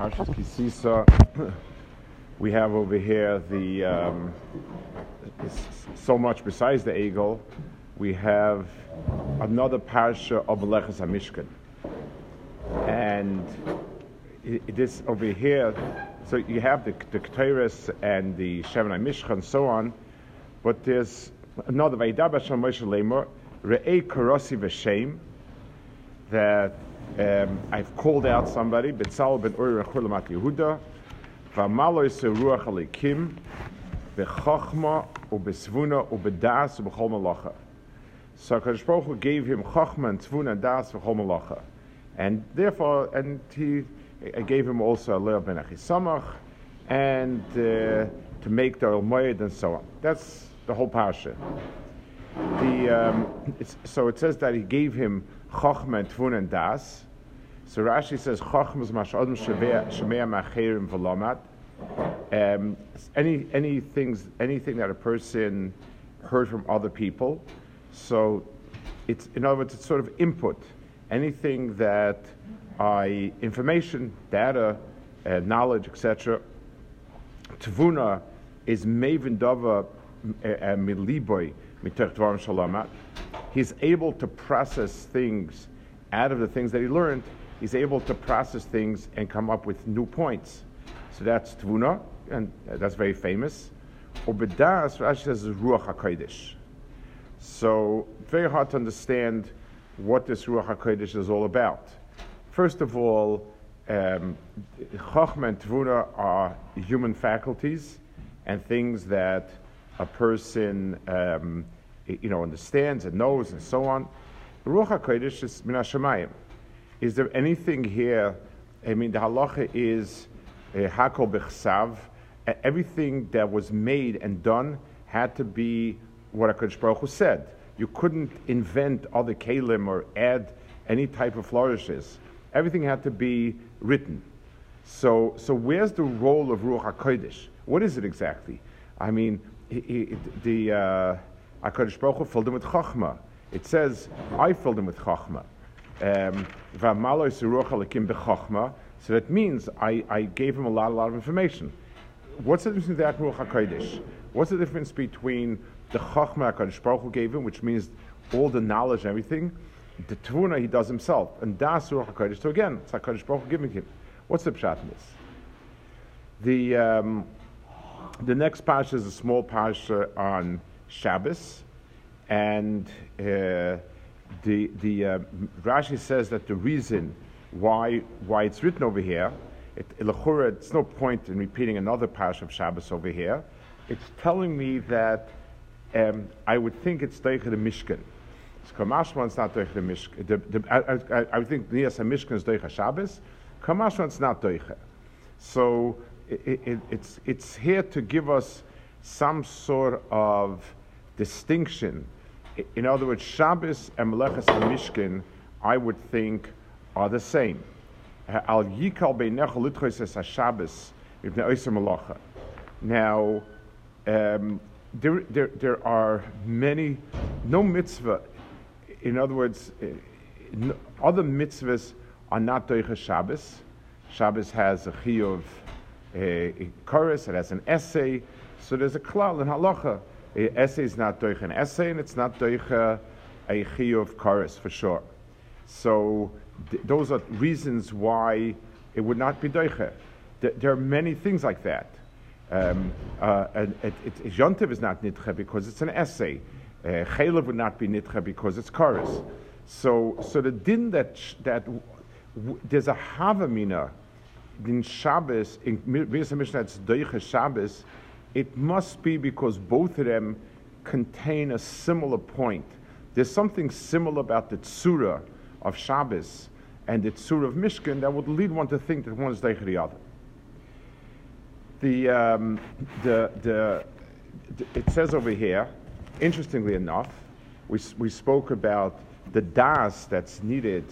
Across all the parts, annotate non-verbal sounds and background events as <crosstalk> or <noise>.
Parshas Kisisa. We have over here the um, so much besides the eagle. We have another parsha of Meleches Hamishkan, and it, is over here. So you have the the Ketores and the Shemin Mishkan and so on, but there's another Vaidaba Shem Moshe Lemor Re'ei Karosi V'Shem that um, I've called out somebody, Betzal ben Uri Rechulamat Yehuda, V'amalo Yisrael Ruach Alikim, B'chachma, U'besvuna, U'bedas, U'bechol Malacha. So HaKadosh Baruch Hu gave him Chachma and Tvuna and Das, V'chol Malacha. And therefore, and he I gave him also a little ben Achisamach, and uh, to make the Moed and so on. That's the whole parsha. The, um, so it says that he gave him Chochma Tvun and Das. So Rashi says Chochma is mashadam shemea macherim v'lomat. Um, any any things anything that a person heard from other people. So it's in other words it's sort of input. Anything that I information, data, uh, knowledge, etc. Tvuna is maven dava miliboy mitach dvarim shalamat he's able to process things out of the things that he learned. He's able to process things and come up with new points. So that's Tvuna, and that's very famous. Obedas, Rashi says, is Ruach HaKodesh. So, very hard to understand what this Ruach HaKodesh is all about. First of all, um, Chachma and Tvuna are human faculties and things that a person um, you know, understands and knows and so on. Ruach HaKodesh is min hashamayim. Is there anything here? I mean, the halacha is uh, hakol b'chsav. Everything that was made and done had to be what HaKadosh Baruch Hu said. You couldn't invent other kalim or add any type of flourishes. Everything had to be written. So, so where's the role of Ruach HaKodesh? What is it exactly? I mean, he, he, the... Uh, HaKadosh Baruch Hu filled him with Chachma. It says, I filled him with Chachma. Um, so that means I, I gave him a lot, a lot of information. What's the difference between that and Ruach HaKodesh? What's the difference between the Chachma HaKadosh Baruch Hu gave him, which means all the knowledge and everything, the Tvuna he does himself, and Das Ruach HaKodesh, so again, it's HaKadosh Baruch Hu giving him. What's the pshat in this? The, um, the next parsha is a small parsha on Shabbos, and uh, the the uh, Rashi says that the reason why why it's written over here, it, it's no point in repeating another parsha of Shabbos over here. It's telling me that um, I would think it's Deicha the Mishkan. It's Kamashma, it's not Deicha the Mishkan. I, would think Nias Mishkan is Deicha Shabbos. Kamashma, it's not Deicha. So it, it, it's, it's here to give us some sort of distinction. In other words, Shabbos and Melechas HaMishkan, I would think, are the same. Al Yikal HaShabbos Ibn Melacha. Now, um, there, there, there are many, no mitzvah, in other words, uh, other mitzvahs are not Doicha Shabbos. Shabbos has a chiyuv, a, a chorus, it has an essay, so there's a klal in halacha essay is not doich an essay, and it's not doich a, a chiyuv chorus for sure. So th- those are reasons why it would not be doiche. Th- there are many things like that. Um, uh, and it, it, Yontiv is not nitche because it's an essay. Uh, Chaylev would not be nitche because it's chorus. So, so the din that that w- there's a havamina in Shabbos in Mishnah that's doiche Shabbos it must be because both of them contain a similar point. There's something similar about the tsura of Shabbos and the tsura of Mishkan that would lead one to think that one is like the other. The, um, the, the, it says over here, interestingly enough, we, we spoke about the das that's needed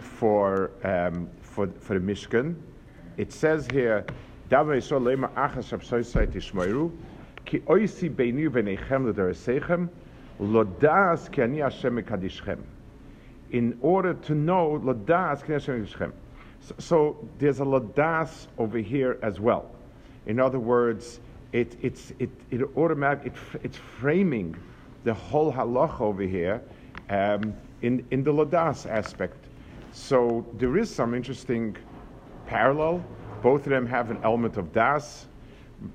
for, um, for, for the Mishkan. It says here, Lema achas tishmoiru, ki oisi lodas ki ani Hashem mekadishchem. In order to know, lodas ki Hashem mekadishchem. So, so there's a ladas over here as well. In other words, it, it's, it, it automatic, it, it's framing the whole halacha over here um, in, in the ladas aspect. So there is some interesting parallel. Both of them have an element of das.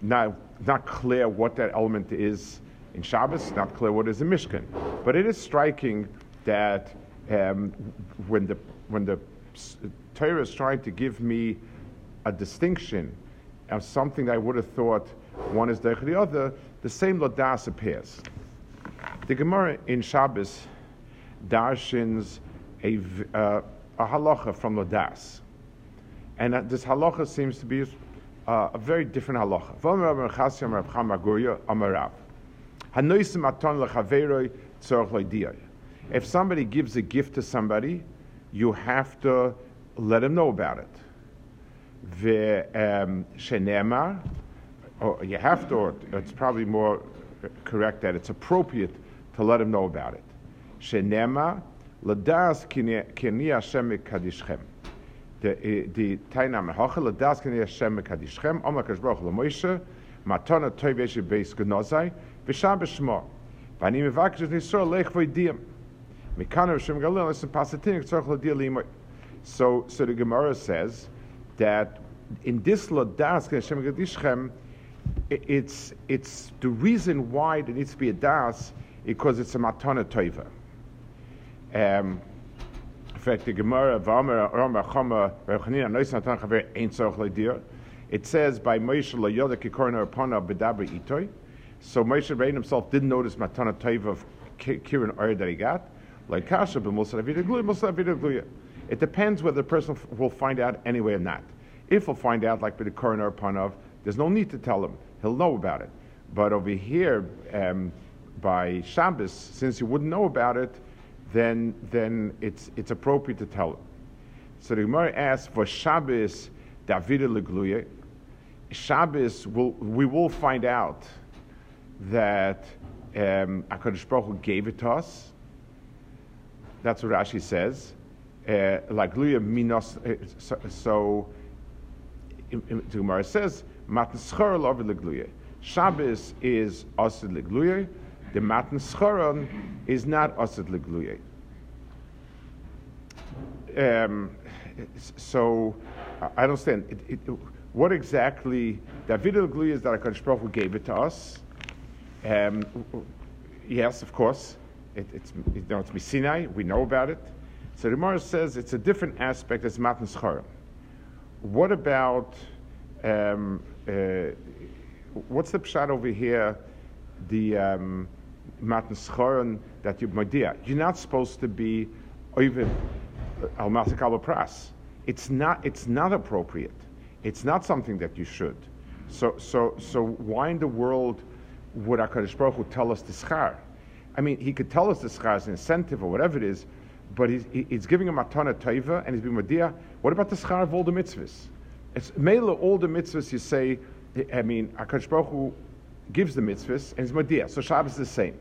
Not, not clear what that element is in Shabbos, not clear what is in Mishkan. But it is striking that um, when the, when the Torah is trying to give me a distinction of something I would have thought one is the other, the same ladas appears. The Gemara in Shabbos darshins a, uh, a halacha from ladas. And uh, this halacha seems to be uh, a very different halacha. If somebody gives a gift to somebody, you have to let him know about it. Shenema, or you have to, or it's probably more correct that it's appropriate to let him know about it. Shenema, ladas kini Hashem kadishchem. The Tainam LeMoshe matana toivesh beis genozai v'sham b'shmo. V'ani lech listen pasatin. So, so the Gemara says that in this kini Hashem kadishchem, it's it's the reason why there needs to be a das because it's a matana toiva. Um, fact, the Gemara it says by Moshe Layoda Kikorna Upana Bedabri Itoy. So Moshe Rabbeinu himself didn't notice Matana Taiva of Kirin Oyer that he got. Like Kasha, It depends whether the person will find out anyway or not. If he'll find out, like by the Korna Upana, there's no need to tell him. He'll know about it. But over here, um, by Shabbos, since he wouldn't know about it, then, then it's, it's appropriate to tell him. So the Gemara asks for Shabbos David Legluye. Shabbos, will, we will find out that um, HaKadosh Baruch Hu gave it to us. That's what Rashi says. Uh, like Luya minos, uh, so, so the Gemara says, Matan Schor Legluye. Shabbos is Asid Legluye. The Matan Schoron is not Asid Legluye. Um, so I don't understand. It, it, what exactly David Legluye is that HaKadosh Baruch Hu gave it to us? Um, yes, of course. It, it's, you know, it's Sinai. We know about it. So the Gemara says it's a different aspect as Matan Schoron. What about um, uh, what's the pshat over here? The um, matan schoron that you madia. You're not supposed to be even uh, al masakal pras. It's not. It's not appropriate. It's not something that you should. So so so why in the world would Hakadosh Baruch Hu tell us the schar? I mean, he could tell us the schar as an incentive or whatever it is, but he's, he's giving him a matana taiva and he's being madia. What about the schar of all the mitzvahs? It's mele all the mitzvahs you say. I mean, Hakadosh Baruch Hu gives the mitzvahs and he's madia. So Shabbos is the same.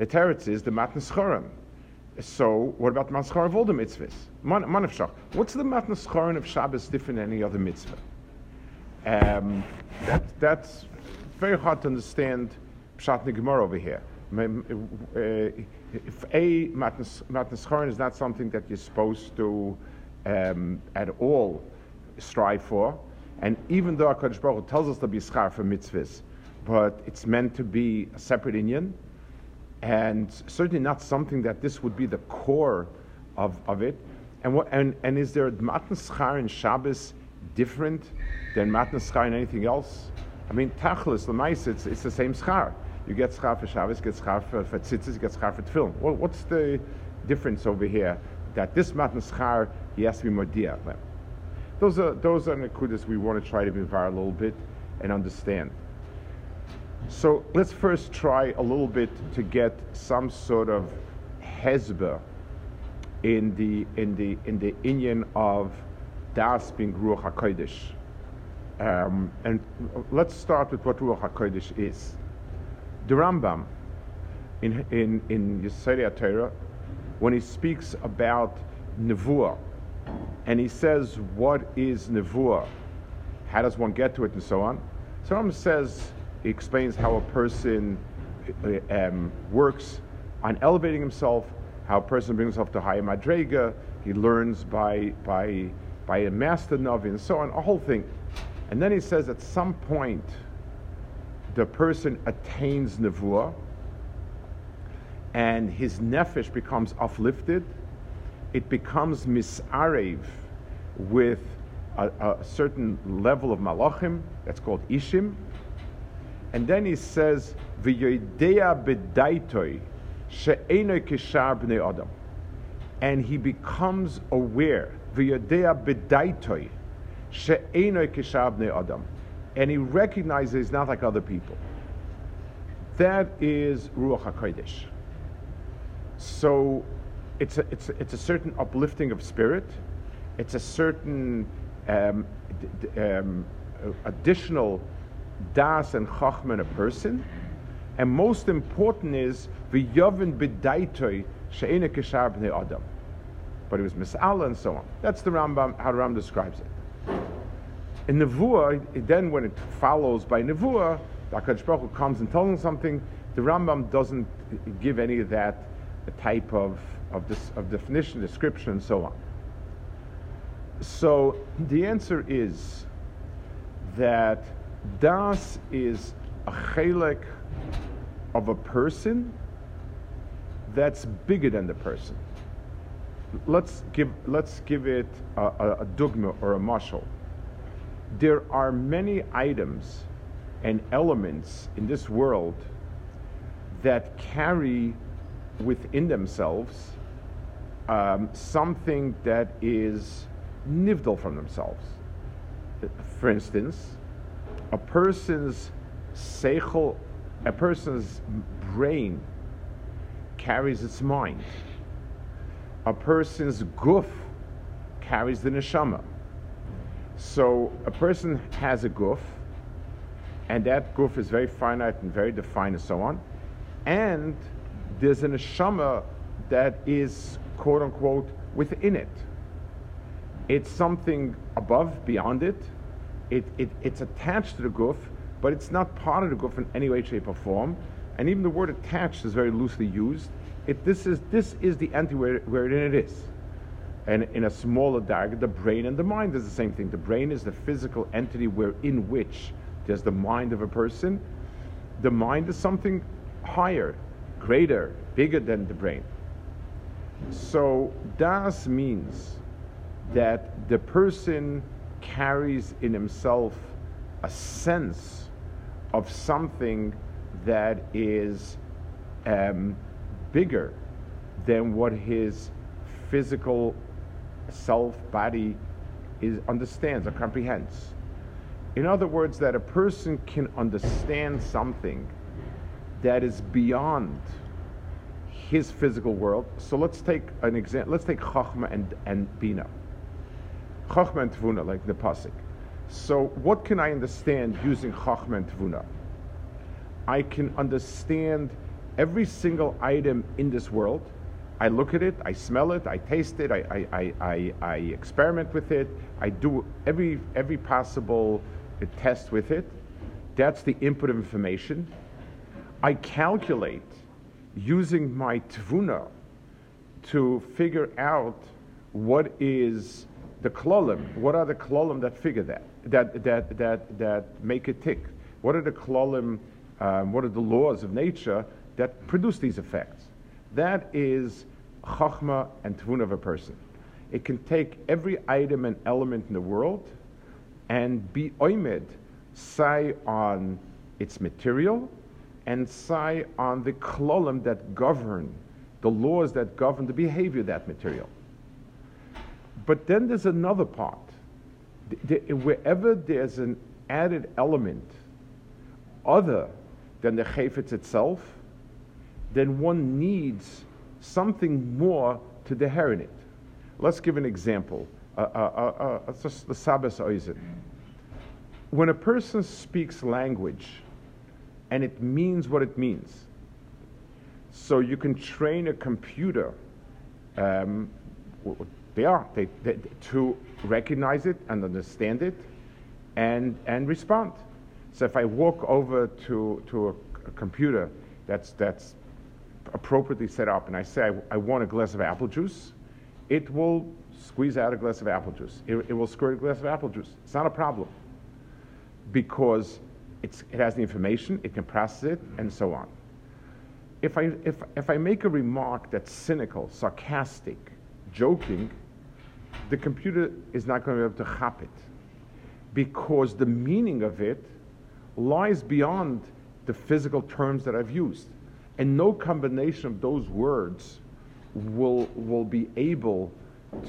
The teretz is the matan schorim. So what about the matan schorim of all the mitzvahs? Man, What's the matan schorim of Shabbos different than any other mitzvah? Um, that, that's very hard to understand Pshat Gemara over here. Uh, if a matan schorim is not something that you're supposed to um, at all strive for. And even though HaKadosh Baruch Hu tells us to be schar for mitzvahs, but it's meant to be a separate inyan, and certainly not something that this would be the core of, of it. And, what, and, and is there matan schar in Shabbos different than matan schar in anything else? I mean, tachlis, lemais, it's, it's the same schar. You get schar for Shabbos, you get schar for, for tzitzis, you get schar for tefillin. Well, what's the difference over here? That this matan schar, he has to be more dia. Those are those are nekudas we want to try to be a little bit and understand. So let's first try a little bit to get some sort of hezbollah in the in the in the inyan of das being ruach hakodesh. Um, and let's start with what ruach hakodesh is. The Rambam in in in Yesodei Torah, when he speaks about nevuah, and he says, What is Nevuah? How does one get to it, and so on. So Rambam says, he explains how a person uh, um, works on elevating himself, how a person brings himself to higher madrega, he learns by, by, by a master navi, and so on, a whole thing. And then he says at some point, the person attains nevuah, and his nefesh becomes uplifted, it becomes misarev with a, a, certain level of malachim, that's called ishim. And then he says, V'yoidea bedaitoi she'enoi kishar b'nei adam. And he becomes aware, v'yodea bedaitoi she'enoi kishar b'nei adam. And he recognizes he's not like other people. That is Ruach HaKodesh. So it's a, it's, it's a certain uplifting of spirit. It's a certain um, um, additional das and chachma in a person. And most important is v'yovin b'daitoi she'ena kishar b'nei adam. But it was mis'ala and so on. That's the Rambam, how the Rambam describes it. In Nevuah, then when it follows by Nevuah, the HaKadosh Baruch Hu comes and tells him something, the Rambam doesn't give any of that type of, of, this, of definition, description, and so on. So the answer is that das is a chelek of a person that's bigger than the person. Let's give, let's give it a, a, a dogma or a mashal. There are many items and elements in this world that carry within themselves um, something that is nivdal from themselves. For instance, a person's seichel, a person's brain carries its mind. A person's guf carries the neshama. So a person has a guf, and that guf is very finite and very defined and so on. And there's a neshama that is quote unquote within it. It's something above, beyond it. It, it it's attached to the guf, but it's not part of the guf in any way, shape, or form. And even the word attached is very loosely used. It, this, is, this is the entity where, wherein it is. And in a smaller dag, the brain and the mind is the same thing. The brain is the physical entity wherein which there's the mind of a person. The mind is something higher, greater, bigger than the brain. So das means that the person carries in himself a sense of something that is um, bigger than what his physical self body is understands or comprehends. In other words, that a person can understand something that is beyond his physical world. So let's take an example. Let's take Chachma and, and Bina. Chachma Tvuna, like the Pasik. So what can I understand using Chachma and Tvuna? I can understand every single item in this world. I look at it, I smell it, I taste it, I, I, I, I, experiment with it, I do every, every possible test with it. That's the input of information. I calculate using my tvuna to figure out what is the klolim, what are the klolim that figure that, that, that, that, that make it tick? What are the klolim, um, what are the laws of nature that produce these effects? That is chachma and tvuna of a person. It can take every item and element in the world and be oimed, say on its material, and say on the klolim that govern, the laws that govern the behavior of that material. But then there's another part. Wherever there's an added element other than the chayfetz itself, then one needs something more to deherit it. Let's give an example. Uh, uh, uh, the Sabbath Oizen. When a person speaks language, and it means what it means. So you can train a computer um, They are. They, they, to recognize it and understand it and, and respond. So if I walk over to, to a, a computer that's, that's appropriately set up and I say, I, I, want a glass of apple juice, it will squeeze out a glass of apple juice. It, it will squirt a glass of apple juice. It's not a problem because it has the information, it can process it, and so on. If I, if, if I make a remark that's cynical, sarcastic, joking, the computer is not going to be able to chop it because the meaning of it lies beyond the physical terms that I've used. And no combination of those words will, will be able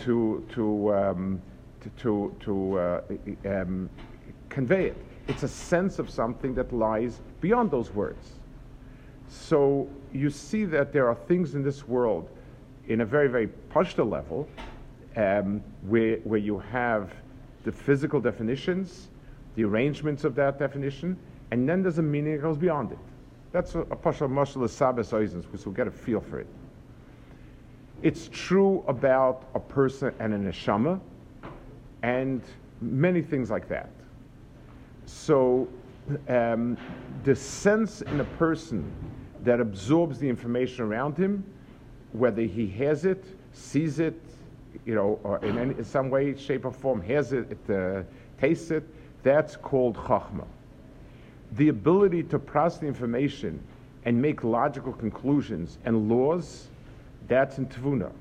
to, to, um, to, to, to uh, um, convey it. It's a sense of something that lies beyond those words. So you see that there are things in this world, in a very, very pashta level, um, where, where you have the physical definitions, the arrangements of that definition, and then there's a meaning that goes beyond it. That's a, a pashta mashal sabes oizens, because we'll get a feel for it. It's true about a person and an neshama, and many things like that. So, um, the sense in a person that absorbs the information around him, whether he has it, sees it, you know, or in, any, some way, shape, or form has it, uh, tastes it, that's called chachma. The ability to process the information and make logical conclusions and laws, that's in tvuna.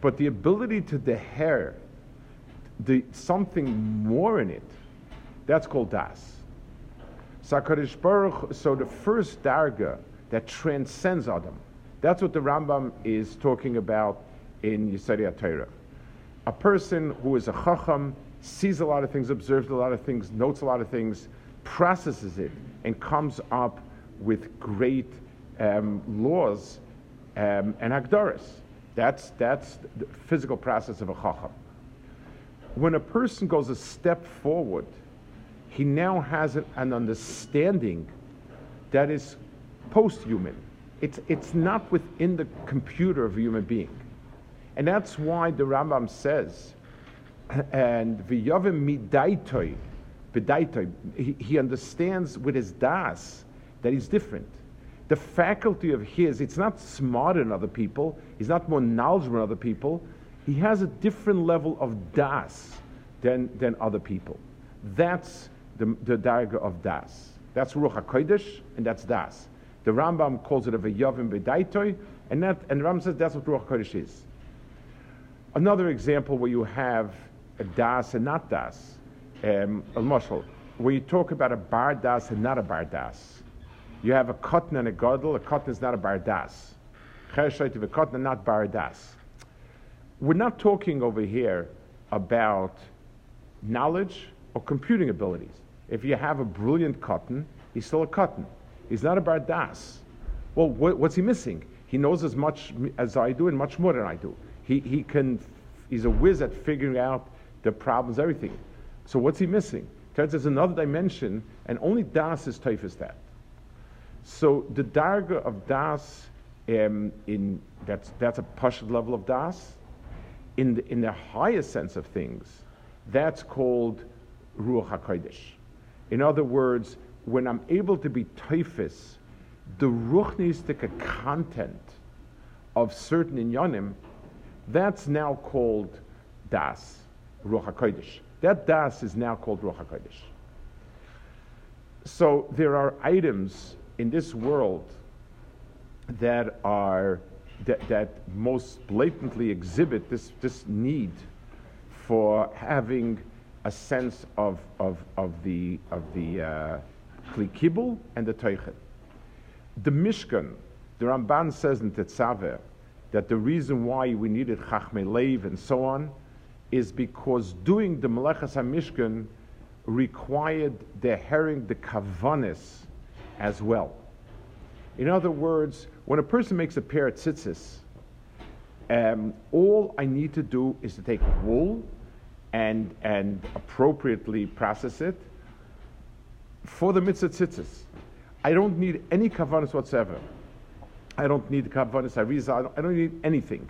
But the ability to deher the, something more in it, that's called das. So the first darga that transcends Adam, that's what the Rambam is talking about in Yesodei Torah. A person who is a chacham sees a lot of things, observes a lot of things, notes a lot of things, processes it, and comes up with great um, laws um, and agdaris. That's, that's the physical process of a chacham. When a person goes a step forward, he now has an understanding that is post-human. It's, it's not within the computer of a human being. And that's why the Rambam says, and v'yavim midaitoi, bedaitoi, he, he understands with his das that he's different. The faculty of his, it's not smarter than other people, he's not more knowledgeable than other people, he has a different level of das than, than other people. That's the, the diagram of das. That's Ruach HaKodesh, and that's das. The Rambam calls it a v'yavim bedaitoi, and, that, and the Rambam says that's what Ruach HaKodesh is. Another example where you have a das and not das, um, al where you talk about a bar das and not a bar das. You have a cotton and a gadol. A cotton is not a bar das. a cotton not bar das. We're not talking over here about knowledge or computing abilities. If you have a brilliant cotton, he's still a cotton. He's not a bar das. Well, what, what's he missing? He knows as much as I do and much more than I do. He, he can, he's a whiz at figuring out the problems, everything. So what's he missing? Turns there's another dimension, and only Das is typhus that. So the darga of Das, um, in that's that's a pashut level of Das. In the, in the highest sense of things, that's called ruach hakodesh. In other words, when I'm able to be typhus, the ruchnistic content of certain inyanim that's now called Das, Ruach HaKodesh. That Das is now called Ruach HaKodesh. So there are items in this world that are that, that most blatantly exhibit this, this need for having a sense of, of, of the, of the uh, Kli and the Teuchet. The Mishkan, the Ramban says in Tetzaveh, that the reason why we needed Chachmei Lev and so on is because doing the Melechas HaMishkan required the herring, the kavanis as well. In other words, when a person makes a pair of tzitzis, um, all I need to do is to take wool and, and appropriately process it for the mitzvah tzitzis. I don't need any kavanis whatsoever. I don't need Kavanis Ariza, I don't, I don't need anything.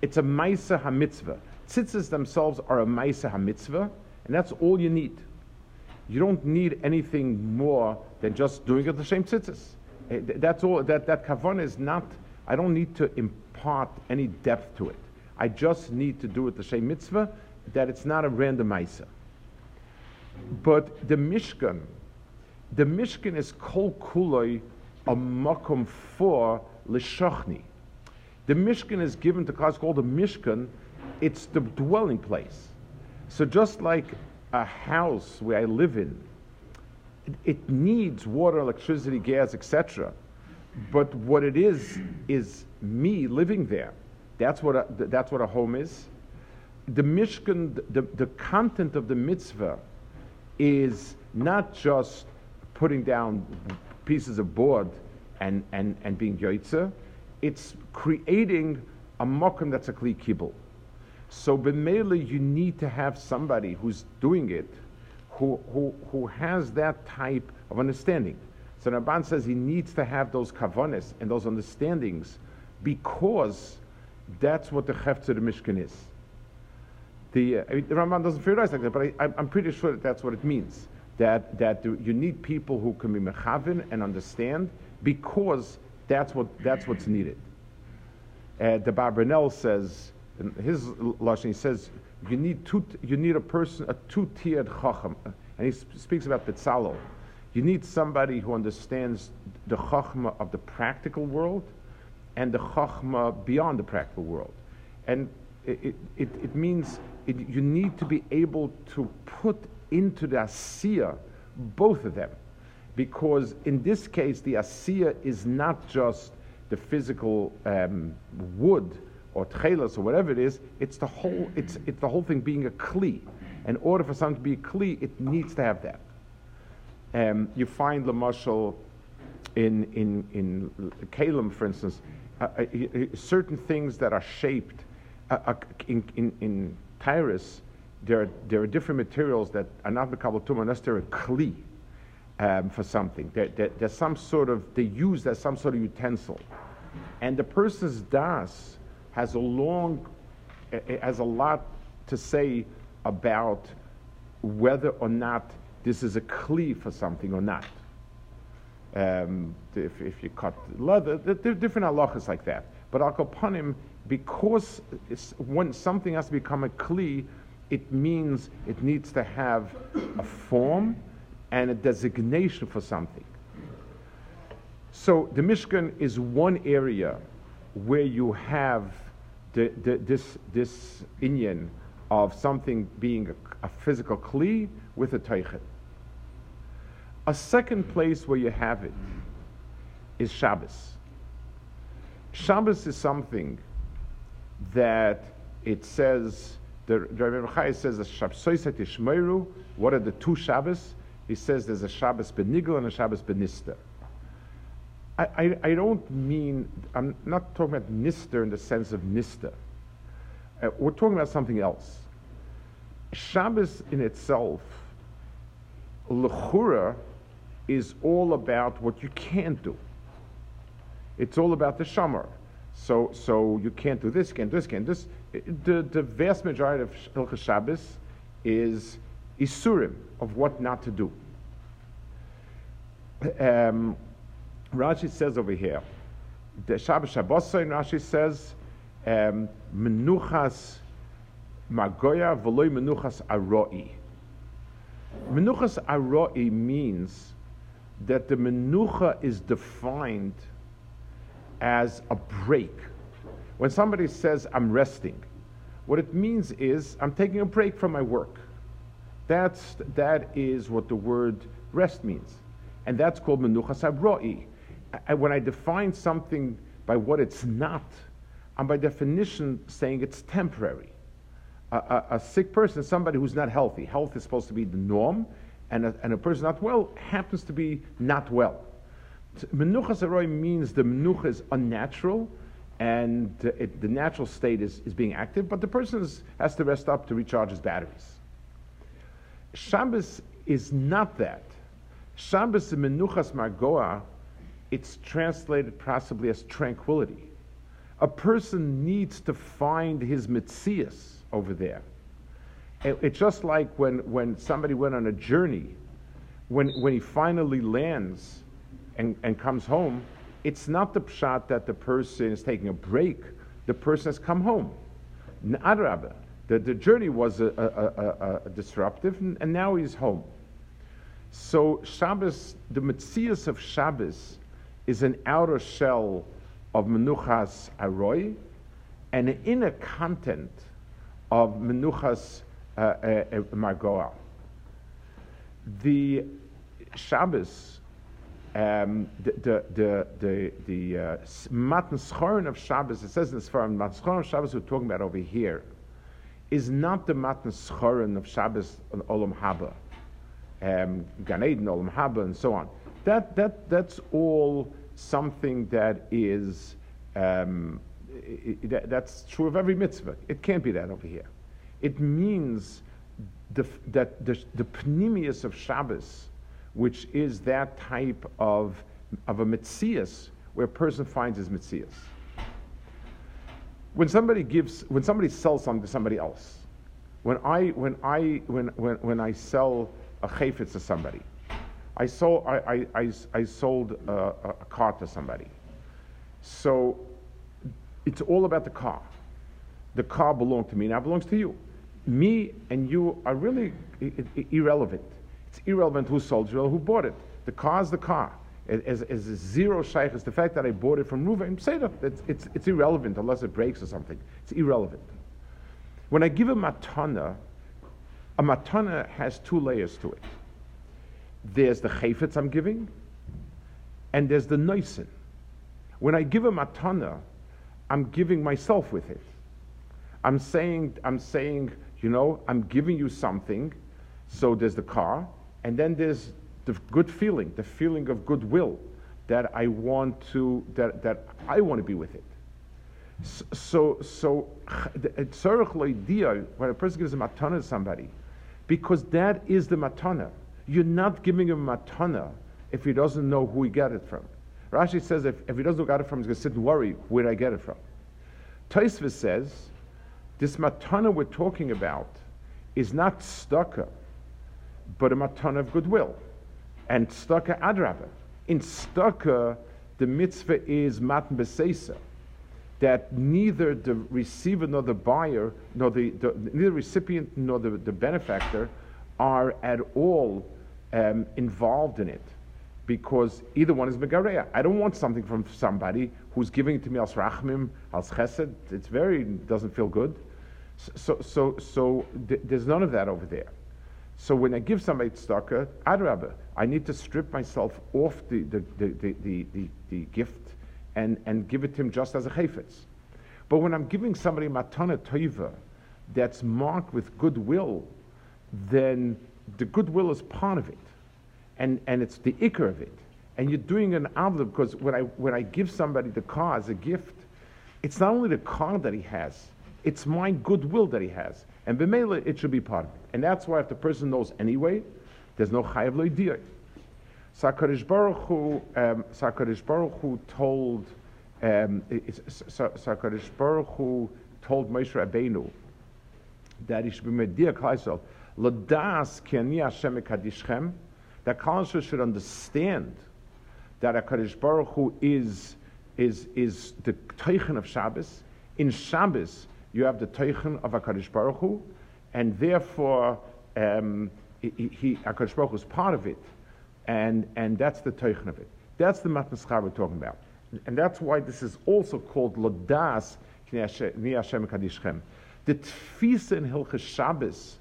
It's a Maisa HaMitzvah. Tzitzis themselves are a Maisa HaMitzvah, and that's all you need. You don't need anything more than just doing it the same tzitzis. Eh, that's all, that, that kavanah is not, I don't need to impart any depth to it. I just need to do it the same mitzvah, that it's not a random Maisa. But the Mishkan, the Mishkan is kol kuloi a makom for l'shachni. The Mishkan is given to God, called the Mishkan, it's the dwelling place. So just like a house where I live in, it needs water, electricity, gas, etc. But what it is is me living there. That's what a, that's what a home is. The Mishkan, the, the content of the mitzvah, is not just putting down pieces of board and, and, and being yoitza, it's creating a mokum that's a kli kibble. So b'mele, you need to have somebody who's doing it, who, who, who has that type of understanding. So Ramban says he needs to have those kavanis and those understandings because that's what the chefzer the Mishkan is. The, uh, I mean, the Ramban doesn't theorize like that, but I, am pretty sure that that's what it means. That, that you need people who can be mechavin and understand because that's, what, that's what's needed. Uh, the Barbanel says, in his lashon, he says, you need, two, you need a person, a two-tiered chacham. And he speaks about Betzalel. You need somebody who understands the chachma of the practical world and the chachma beyond the practical world. And it, it, it means it, you need to be able to put into the asiya both of them. Because in this case, the asiya is not just the physical um, wood or tchelas or whatever it is, it's the whole, it's, it's the whole thing being a kli. In order for something to be a kli, it needs to have that. Um, you find the mashal in, in, in Kalem, for instance, uh, uh, certain things that are shaped uh, uh in, in, in Tyrus, there are, there are different materials that are not Mekabal Tumah unless they're a Kli um, for something. There, there, there's some sort of, they use as some sort of utensil. And the person's das has a long, has a lot to say about whether or not this is a Kli for something or not. Um, if, if you cut leather, there are different halachas like that. But al because when something has to become a kli, it means it needs to have a form and a designation for something. So the Mishkan is one area where you have the, the, this, this inyan of something being a, a physical kli with a teichet. A second place where you have it is Shabbos. Shabbos is something that it says, the Rabbi Chai says, what are the two Shabbos? He says there's a Shabbos benigel and a Shabbos benister. I, I, I, don't mean, I'm not talking about nister in the sense of nister. Uh, we're talking about something else. Shabbos in itself, lechura, is all about what you can't do. It's all about the shamar. So, so you can't do this, can't do this, can't do this. The, the vast majority of Hilchas Shabbos is isurim of what not to do. Um, Rashi says over here, the Shabbos Shabbosa in Rashi says, um, menuchas magoya v'loy menuchas aroi. Menuchas aroi means that the menucha is defined as a break. When somebody says, I'm resting, what it means is, I'm taking a break from my work. That's, that is what the word rest means. And that's called menucha sabroi. When I define something by what it's not, I'm by definition saying it's temporary. A, a, a, sick person somebody who's not healthy. Health is supposed to be the norm, and a, and a person not well happens to be not well. Menucha Zaroi means the menucha is unnatural and it, the natural state is, is being active, but the person is, has to rest up to recharge his batteries. Shabbos is not that. Shabbos in Menuchas Margoa, it's translated possibly as tranquility. A person needs to find his mitzias over there. It's just like when, when somebody went on a journey, when, when he finally lands and, and comes home, it's not the pshat that the person is taking a break. The person has come home. The, the journey was a, a, a, a disruptive, and, now he's home. So Shabbos, the Metzias of Shabbos is an outer shell of Menuchas Aroi and an inner content of Menuchas uh, uh, uh, Margoa. The Shabbos, um, the the the the, uh, Matan of Shabbos, it says in this form, Matan Schorin of Shabbos we're talking about over here, is not the Matan Schorin of Shabbos on Olam Haba, um, Gan Eden, Olam Haba, and so on. That that that's all something that is. Um, it, it, that, that's true of every mitzvah. It can't be that over here it means the, that the, the of Shabbos, which is that type of, of a mitzias, where a person finds his mitzias. When somebody gives, when somebody sells something to somebody else, when I, when I, when, when, when I sell a chayfetz to somebody, I sold, I, I, I, I sold a, a car to somebody. So it's all about the car. The car belonged to me, now it belongs to you me and you are really irrelevant. It's irrelevant who sold it or who bought it. The car is the car. As, as a zero shaykh is the fact that I bought it from Ruvain, say that it's, it's, it's irrelevant unless it breaks or something. It's irrelevant. When I give a matana, a matana has two layers to it. There's the chayfetz I'm giving, and there's the noisen. When I give a matana, I'm giving myself with it. I'm saying, I'm saying, you know, I'm giving you something. So there's the car, and then there's the good feeling, the feeling of goodwill that I want to, that, that I want to be with it. So, so tzarech idea uh, when a person gives a matana to somebody, because that is the matana. You're not giving him a matana if he doesn't know who he got it from. Rashi says if, if he doesn't know who got it from, he's going to sit and worry, where did I get it from? Taisva says this matana we're talking about is not staka, but a matana of goodwill. And staka adraba. In staka, the mitzvah is matan besesa, that neither the receiver nor the buyer, nor the, the neither recipient nor the, the benefactor are at all um, involved in it because either one is megareya. I don't want something from somebody who's giving it to me as rachmim, as chesed. It's very doesn't feel good. So, so, so th- there's none of that over there. So when I give somebody tzedakah, adrabah, I need to strip myself off the, the, the, the, the, gift and, and give it to him just as a chayfetz. But when I'm giving somebody matana toiva that's marked with goodwill, then the goodwill is part of it. And, and it's the ikr of it. And you're doing an envelope because when I, when I give somebody the car as a gift, it's not only the car that he has, it's my goodwill that he has. And b'meila, it should be part of it. And that's why if the person knows anyway, there's no chayav loidir. Sakarish Baruch Hu, um, Sakarish Baruch Hu told, um, Sakarish Baruch Hu told Moshe Rabbeinu that he should be medir klaisel, ladas ki ani Hashem ekadishchem, that Kalashah should understand that HaKadosh Baruch Hu is, is, is the teichen of Shabbos. In Shabbos, you have the Teichen of HaKadosh Baruch Hu, and therefore um, he, he, Baruch Hu is part of it, and, and that's the Teichen of it. That's the Matnaschar we're talking about. And that's why this is also called Lodas Kadishchem. The Tfisa in Hilchas Shabbos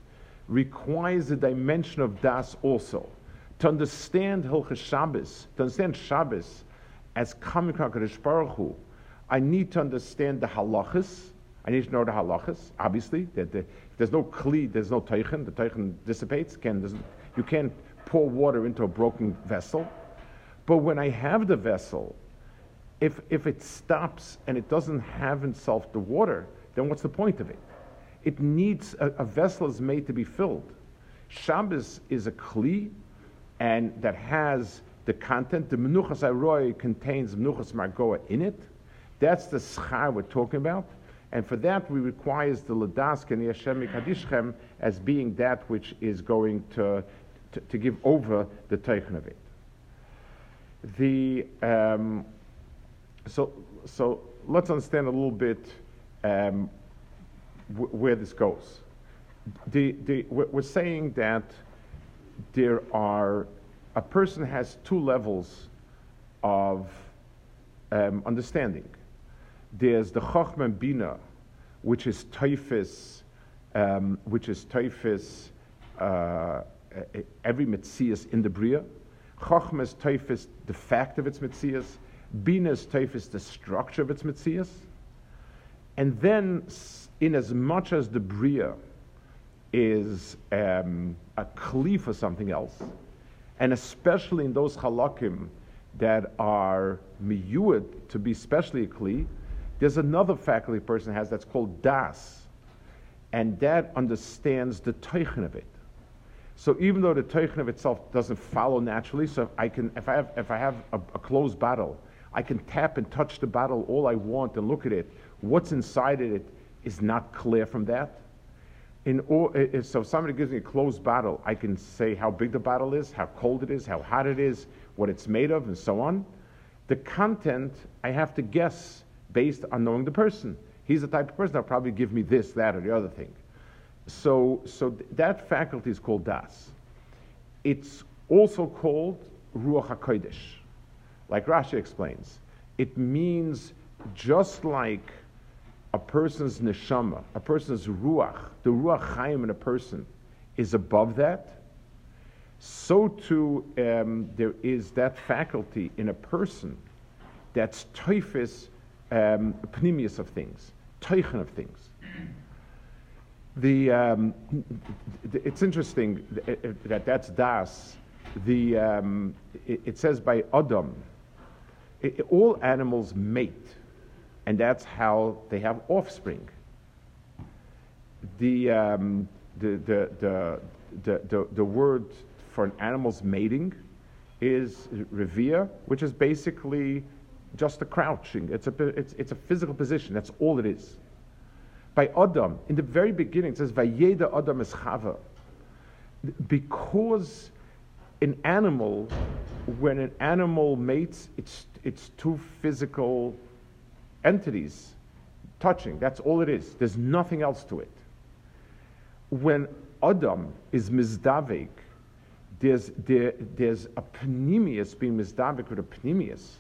requires a dimension of Das also. To understand Hilchas Shabbos, to understand Shabbos as coming from HaKadosh Baruch Hu, I need to understand the halachas, I need to know the halachas, obviously. That the, there's no kli, there's no teichen, the teichen dissipates. Can, you can't pour water into a broken vessel. But when I have the vessel, if, if it stops and it doesn't have itself the water, then what's the point of it? It needs, a, a vessel is made to be filled. Shabbos is a kli, and that has the content. The menuchas aroy contains menuchas margoa in it, That's the schar we're talking about. And for that, we requires the ladas and Hashem Kadishchem as being that which is going to, to, to give over the teichen of it. The, um, so, so let's understand a little bit um, w- where this goes. The, the, we're saying that there are, a person has two levels of um, understanding. There's the Chachman Bina, which is tofes, um, which is tofes, uh, every mitzias in the Bria. Chachma is tofes, the fact of its mitzias. Bina is tofes, the structure of its mitzias. And then, in as much as the Bria is um, a kli for something else, and especially in those halakim that are miyuad to be specially a kli, there's another faculty person has that's called das, and that understands the teichen of it. So even though the teichen of itself doesn't follow naturally, so I can, if I have, if I have a, a closed bottle, I can tap and touch the bottle all I want and look at it. What's inside it is not clear from that. In so if somebody gives me a closed bottle, I can say how big the bottle is, how cold it is, how hot it is, what it's made of, and so on. The content, I have to guess based on knowing the person. He's the type of person that'll probably give me this, that, or the other thing. So, so th- that faculty is called das. It's also called ruach hakodesh, like Rashi explains. It means just like a person's neshama, a person's ruach, the ruach chaim in a person is above that. So too, um, there is that faculty in a person that's tofes um, of things, teichen of things. The, um, it's interesting that that's das. The, um, it, it, says by Adam, it, all animals mate, and that's how they have offspring. The, um, the, the, the, the, the, the word for an animal's mating is revere, which is basically just a crouching. It's a, it's, it's a physical position. That's all it is. By Adam, in the very beginning, it says, Vayeda Adam is Chava. Because an animal, when an animal mates, it's, it's two physical entities touching. That's all it is. There's nothing else to it. When Adam is mizdavik, there's, there, there's a pnimius being mizdavik with a pnimius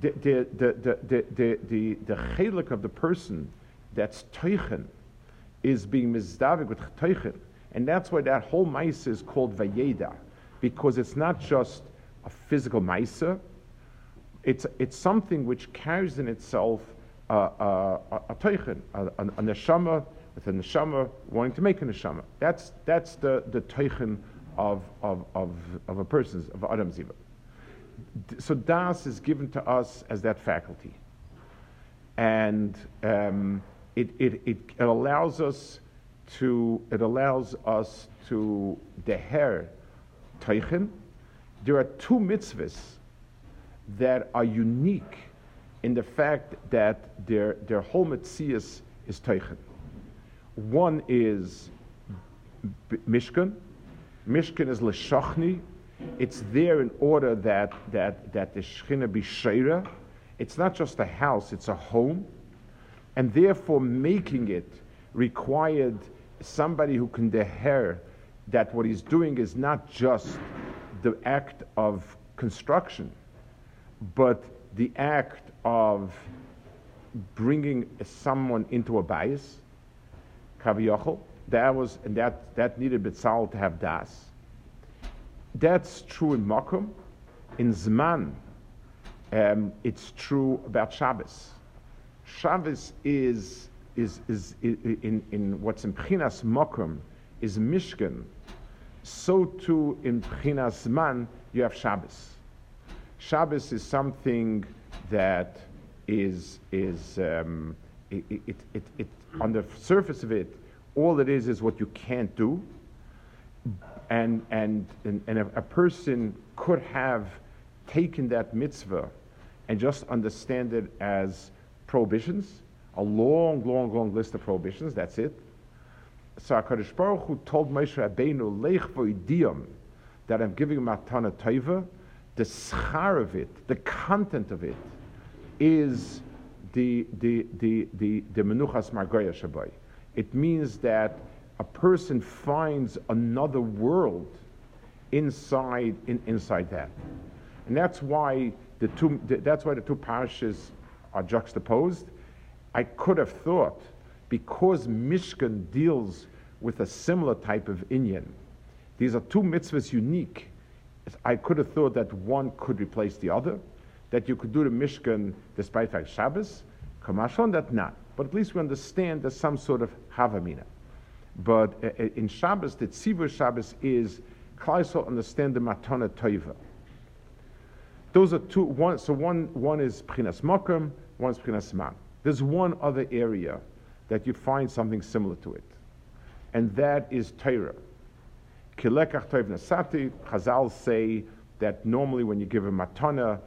the, the, the, the, the, the, chelik of the person that's teichen is being mizdavik with teichen. And that's why that whole mice is called vayeda, because it's not just a physical mice, it's, it's something which carries in itself uh, uh, a, a, a teichen, a, a, a neshama with a neshama wanting to make a neshama. That's, that's the, the teichen of, of, of, of a person's, of Adam Ziva so das is given to us as that faculty. And um, it, it, it, allows us to, it allows us to deher teichen. There are two mitzvahs that are unique in the fact that their, their whole mitzias is teichen. One is Mishkan. Mishkan is Leshachni, it's there in order that, that, that the Shechina be Sheira. It's not just a house, it's a home. And therefore, making it required somebody who can deher that what he's doing is not just the act of construction, but the act of bringing someone into a bias, kaviyachol. That was and that that needed Betzalel to have das. That's true in Makom. In Zman, um, it's true about Shabbos. Shabbos is, is, is, is in, in what's in Pchinas Makom is Mishkan. So too in Pchinas Zman, you have Shabbos. Shabbos is something that is, is um, it, it, it, it, on the surface of it, all it is is what you can't do and, and, and, and a, a person could have taken that mitzvah and just understand it as prohibitions, a long, long, long list of prohibitions, that's it. So HaKadosh Baruch Hu told Moshe Rabbeinu, Lech voidiyam, that I'm giving Matana Taiva, the schar of it, the content of it, is the, the, the, the, the Menuchas Margoya Shabbai. It means that a person finds another world inside, in, inside that. And that's why the two, that's why the two parishes are juxtaposed. I could have thought, because Mishkan deals with a similar type of Inyan, these are two mitzvahs unique. I could have thought that one could replace the other, that you could do the Mishkan despite fact Shabbos, Kamashon, that not. But at least we understand there's some sort of Havamina. But uh, uh, in Shabbos, the Tzivur Shabbos is Klaisel understand the Matana Toiva. Those are two, one, so one, one is Prinas Mokum, one is Prinas Man. There's one other area that you find something similar to it, and that is Torah. Kilekach Toiv Nasati, Chazal say that normally when you give a matana,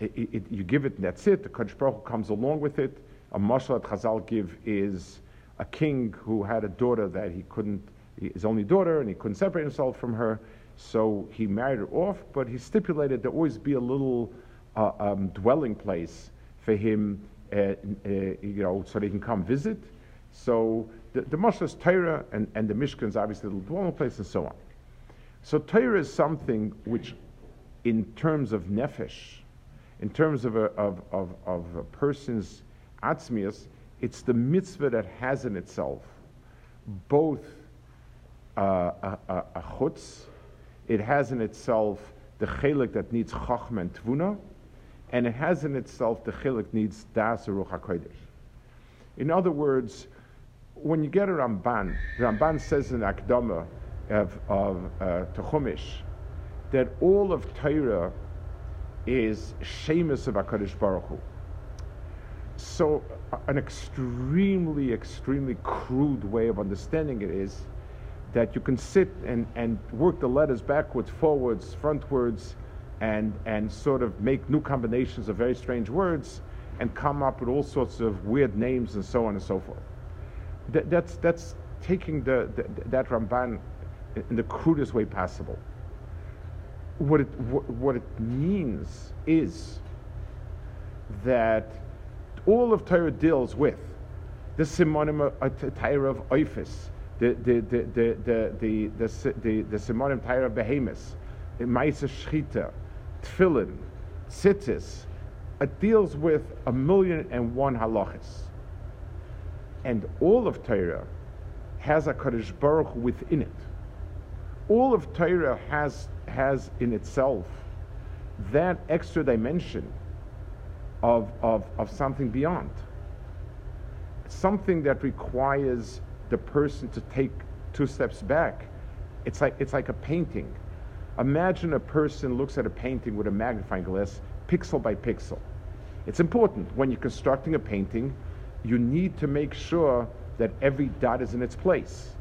it, it, you give it and that's it. The Kodesh Baruch comes along with it. A mashal that Chazal give is a king who had a daughter that he couldn't, his only daughter, and he couldn't separate himself from her. So he married her off, but he stipulated there always be a little uh, um, dwelling place for him, uh, uh, you know, so they can come visit. So the, the Moshe is Torah, and, and the Mishkan is obviously little dwelling place, and so on. So Torah is something which, in terms of nefesh, in terms of a, of, of, of a person's atzmias, it's the mitzvah that has in itself both uh, a, a, a chutz, it has in itself the chelik that needs chachma and tvuna, and it has in itself the chelik needs das ruach hakodesh. In other words, when you get a Ramban, Ramban says in Akdama of, of uh, that all of Torah is Shemus of HaKadosh Baruch Hu. So, an extremely, extremely crude way of understanding it is that you can sit and, and work the letters backwards, forwards, frontwards, and, and sort of make new combinations of very strange words and come up with all sorts of weird names and so on and so forth. That, that's, that's taking the, the, that Ramban in the crudest way possible. What it, what, what it means is that all of Torah deals with the simonim of uh, Torah of Ophis, the the the the the the the simonim Torah of Behemoth, Ma'isa Shchita, Tfilin, Tzitzis. It deals with a million and one halachas, and all of Torah has a Kaddish Baruch within it. All of Torah has has in itself that extra dimension of, of, of something beyond. Something that requires the person to take two steps back. It's like, it's like a painting. Imagine a person looks at a painting with a magnifying glass, pixel by pixel. It's important when you're constructing a painting, you need to make sure that every dot is in its place.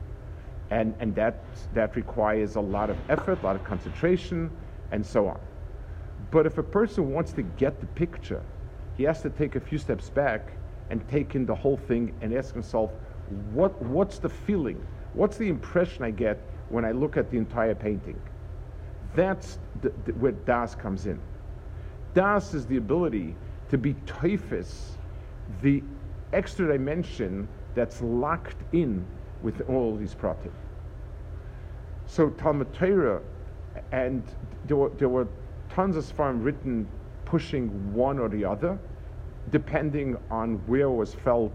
And, and that, that requires a lot of effort, a lot of concentration, and so on. But if a person wants to get the picture, he has to take a few steps back and take in the whole thing and ask himself, what, what's the feeling? What's the impression I get when I look at the entire painting? That's the, the, where Das comes in. Das is the ability to be tofes, the extra dimension that's locked in with all these pratim. So Talmud Torah, and there were, there were tons of svarim written pushing one or the other, depending on where it was felt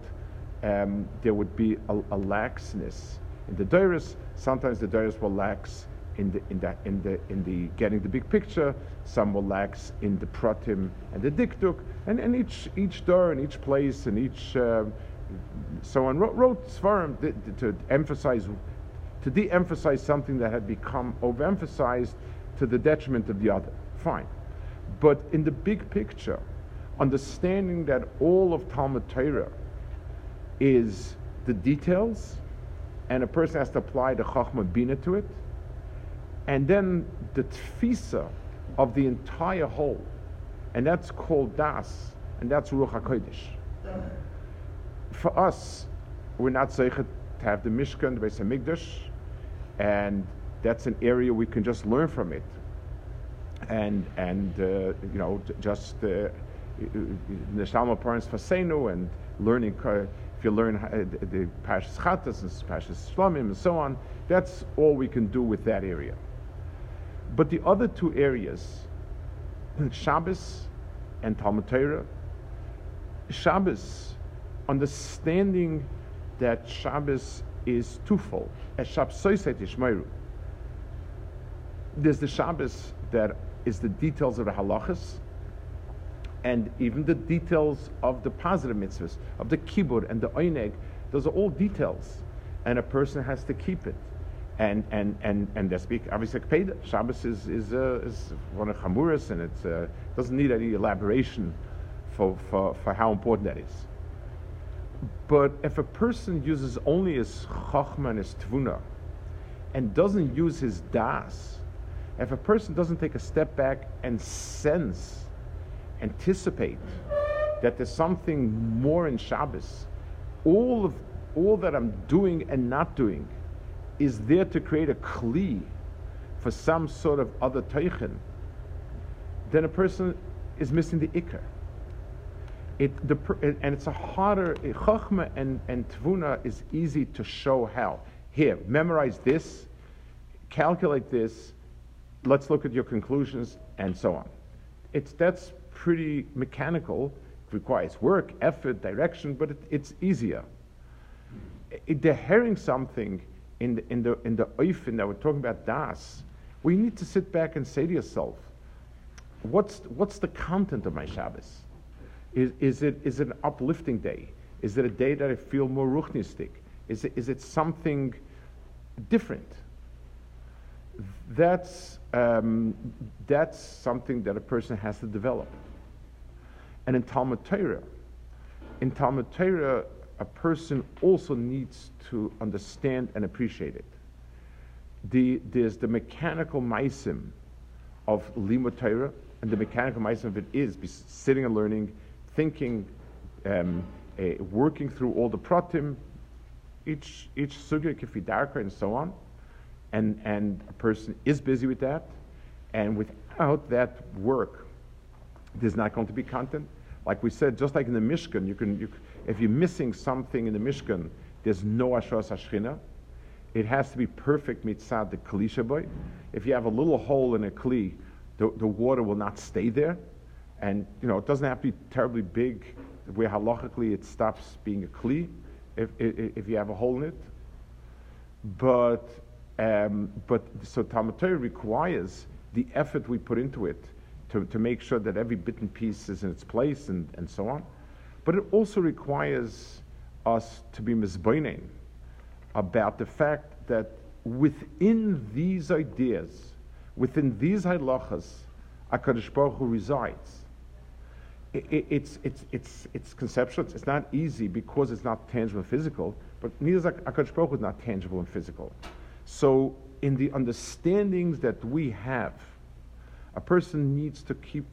um, there would be a, a, laxness. In the Doros, sometimes the Doros will lax in the, in, the, in, the, in the getting the big picture, some will lax in the pratim and the diktuk, and, and each, each door and each place and each uh, so on wrote, wrote Svarim to, to emphasize, to de-emphasize something that had become overemphasized to the detriment of the other. Fine. But in the big picture, understanding that all of Talmud Torah is the details, and a person has to apply the Chachma Bina to it, and then the tfisa of the entire whole And that's called Das, and that's Ruach HaKodesh. For us, we're not zeichet to have the Mishkan, the Beis HaMikdash, and that's an area we can just learn from it. And, and uh, you know, just uh, Neshalma parents Fasenu and learning, uh, if you learn uh, the Pashas Chatas and Pashas Shlamim and so on, that's all we can do with that area. But the other two areas, <clears throat> Shabbos and Talmud Torah, Shabbos, understanding that Shabbos is twofold. There's the Shabbos that is the details of the halachas, and even the details of the positive mitzvahs, of the kibbur and the oineg. Those are all details, and a person has to keep it. And and and and speak obviously Kpeda. Shabbos is is, uh, is one of chamuras, and it uh, doesn't need any elaboration for, for, for how important that is. But if a person uses only his chachma and his tvuna, and doesn't use his das, if a person doesn't take a step back and sense, anticipate that there's something more in Shabbos, all of all that I'm doing and not doing is there to create a kli for some sort of other teichen, then a person is missing the ikar. It, the, and it's a harder, eh, chachma and, and tvuna is easy to show how. Here, memorize this, calculate this, let's look at your conclusions, and so on. It's, that's pretty mechanical. It requires work, effort, direction, but it, it's easier. It, they're hearing something in the, in the, in the that we're talking about das, we need to sit back and say to yourself, what's, what's the content of my Shabbos? Is, is, it, is it an uplifting day? Is it a day that I feel more ruchnistic? Is it, is it something different? That's, um, that's something that a person has to develop. And in Talmud Torah, in Talmud Torah, a person also needs to understand and appreciate it. The, there's the mechanical meisim of limud Torah, and the mechanical meisim of it is sitting and learning, thinking, um, uh, working through all the pratim, each each sugya kifidarka and so on, and and a person is busy with that, and without that work, there's not going to be content. Like we said, just like in the Mishkan, you can, you, if you're missing something in the Mishkan, there's no Ashras Ashchina. It has to be perfect mitzad the Kli boy. If you have a little hole in a Kli, the, the water will not stay there. And, you know, it doesn't have to be terribly big where halachically it stops being a Kli if, if, if you have a hole in it. But, um, but so Talmud requires the effort we put into it to, to make sure that every bit and piece is in its place and, and so on. But it also requires us to be misbeinin about the fact that within these ideas, within these halachas, HaKadosh Baruch Hu resides. It, it, it's, it's, it's, it's conceptual, it's not easy because it's not tangible and physical, but neither is HaKadosh Baruch Hu is not tangible and physical. So in the understandings that we have a person needs to keep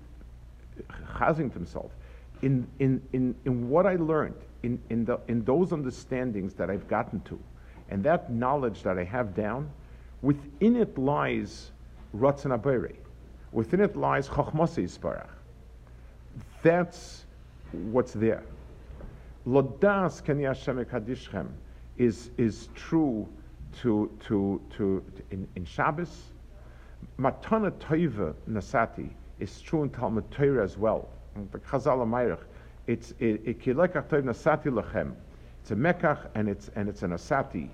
chazing himself. In, in, in, in what I learned, in, in, the, in those understandings that I've gotten to, and that knowledge that I have down, within it lies Ratzon Abere. Within it lies Chochmasi Yisparach. That's what's there. Lodas Kani Hashem is, is true to, to, to, in, in Shabbos, Matana Toiva Nasati is true in Talmud Torah as well. It's. It's a Mekach and it's and it's an Asati.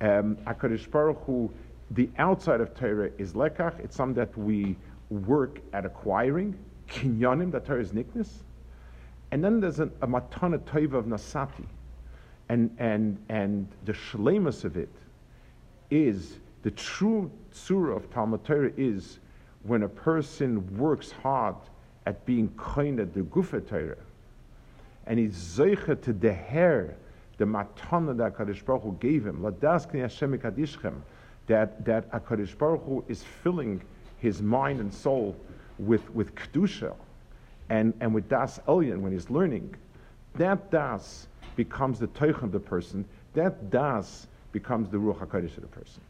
Um, Hakadosh Baruch Hu, the outside of Torah is Lekach. It's something that we work at acquiring. Kinyanim, that Torah is nickness. And then there's a, a Matana Toiva of Nasati. And, and, and the shlemus of it is the true surah of Talmud Torah is when a person works hard at being kind of the Gufa Torah, and he's zeicha to deher the matana that Hakadosh Baruch Hu gave him, ladaskni that that Hakadosh Baruch Hu is filling his mind and soul with with kedusha, And, and with Das Elyon, when he's learning, that Das becomes the Teuch of the person, that Das becomes the Ruach HaKodesh of the person.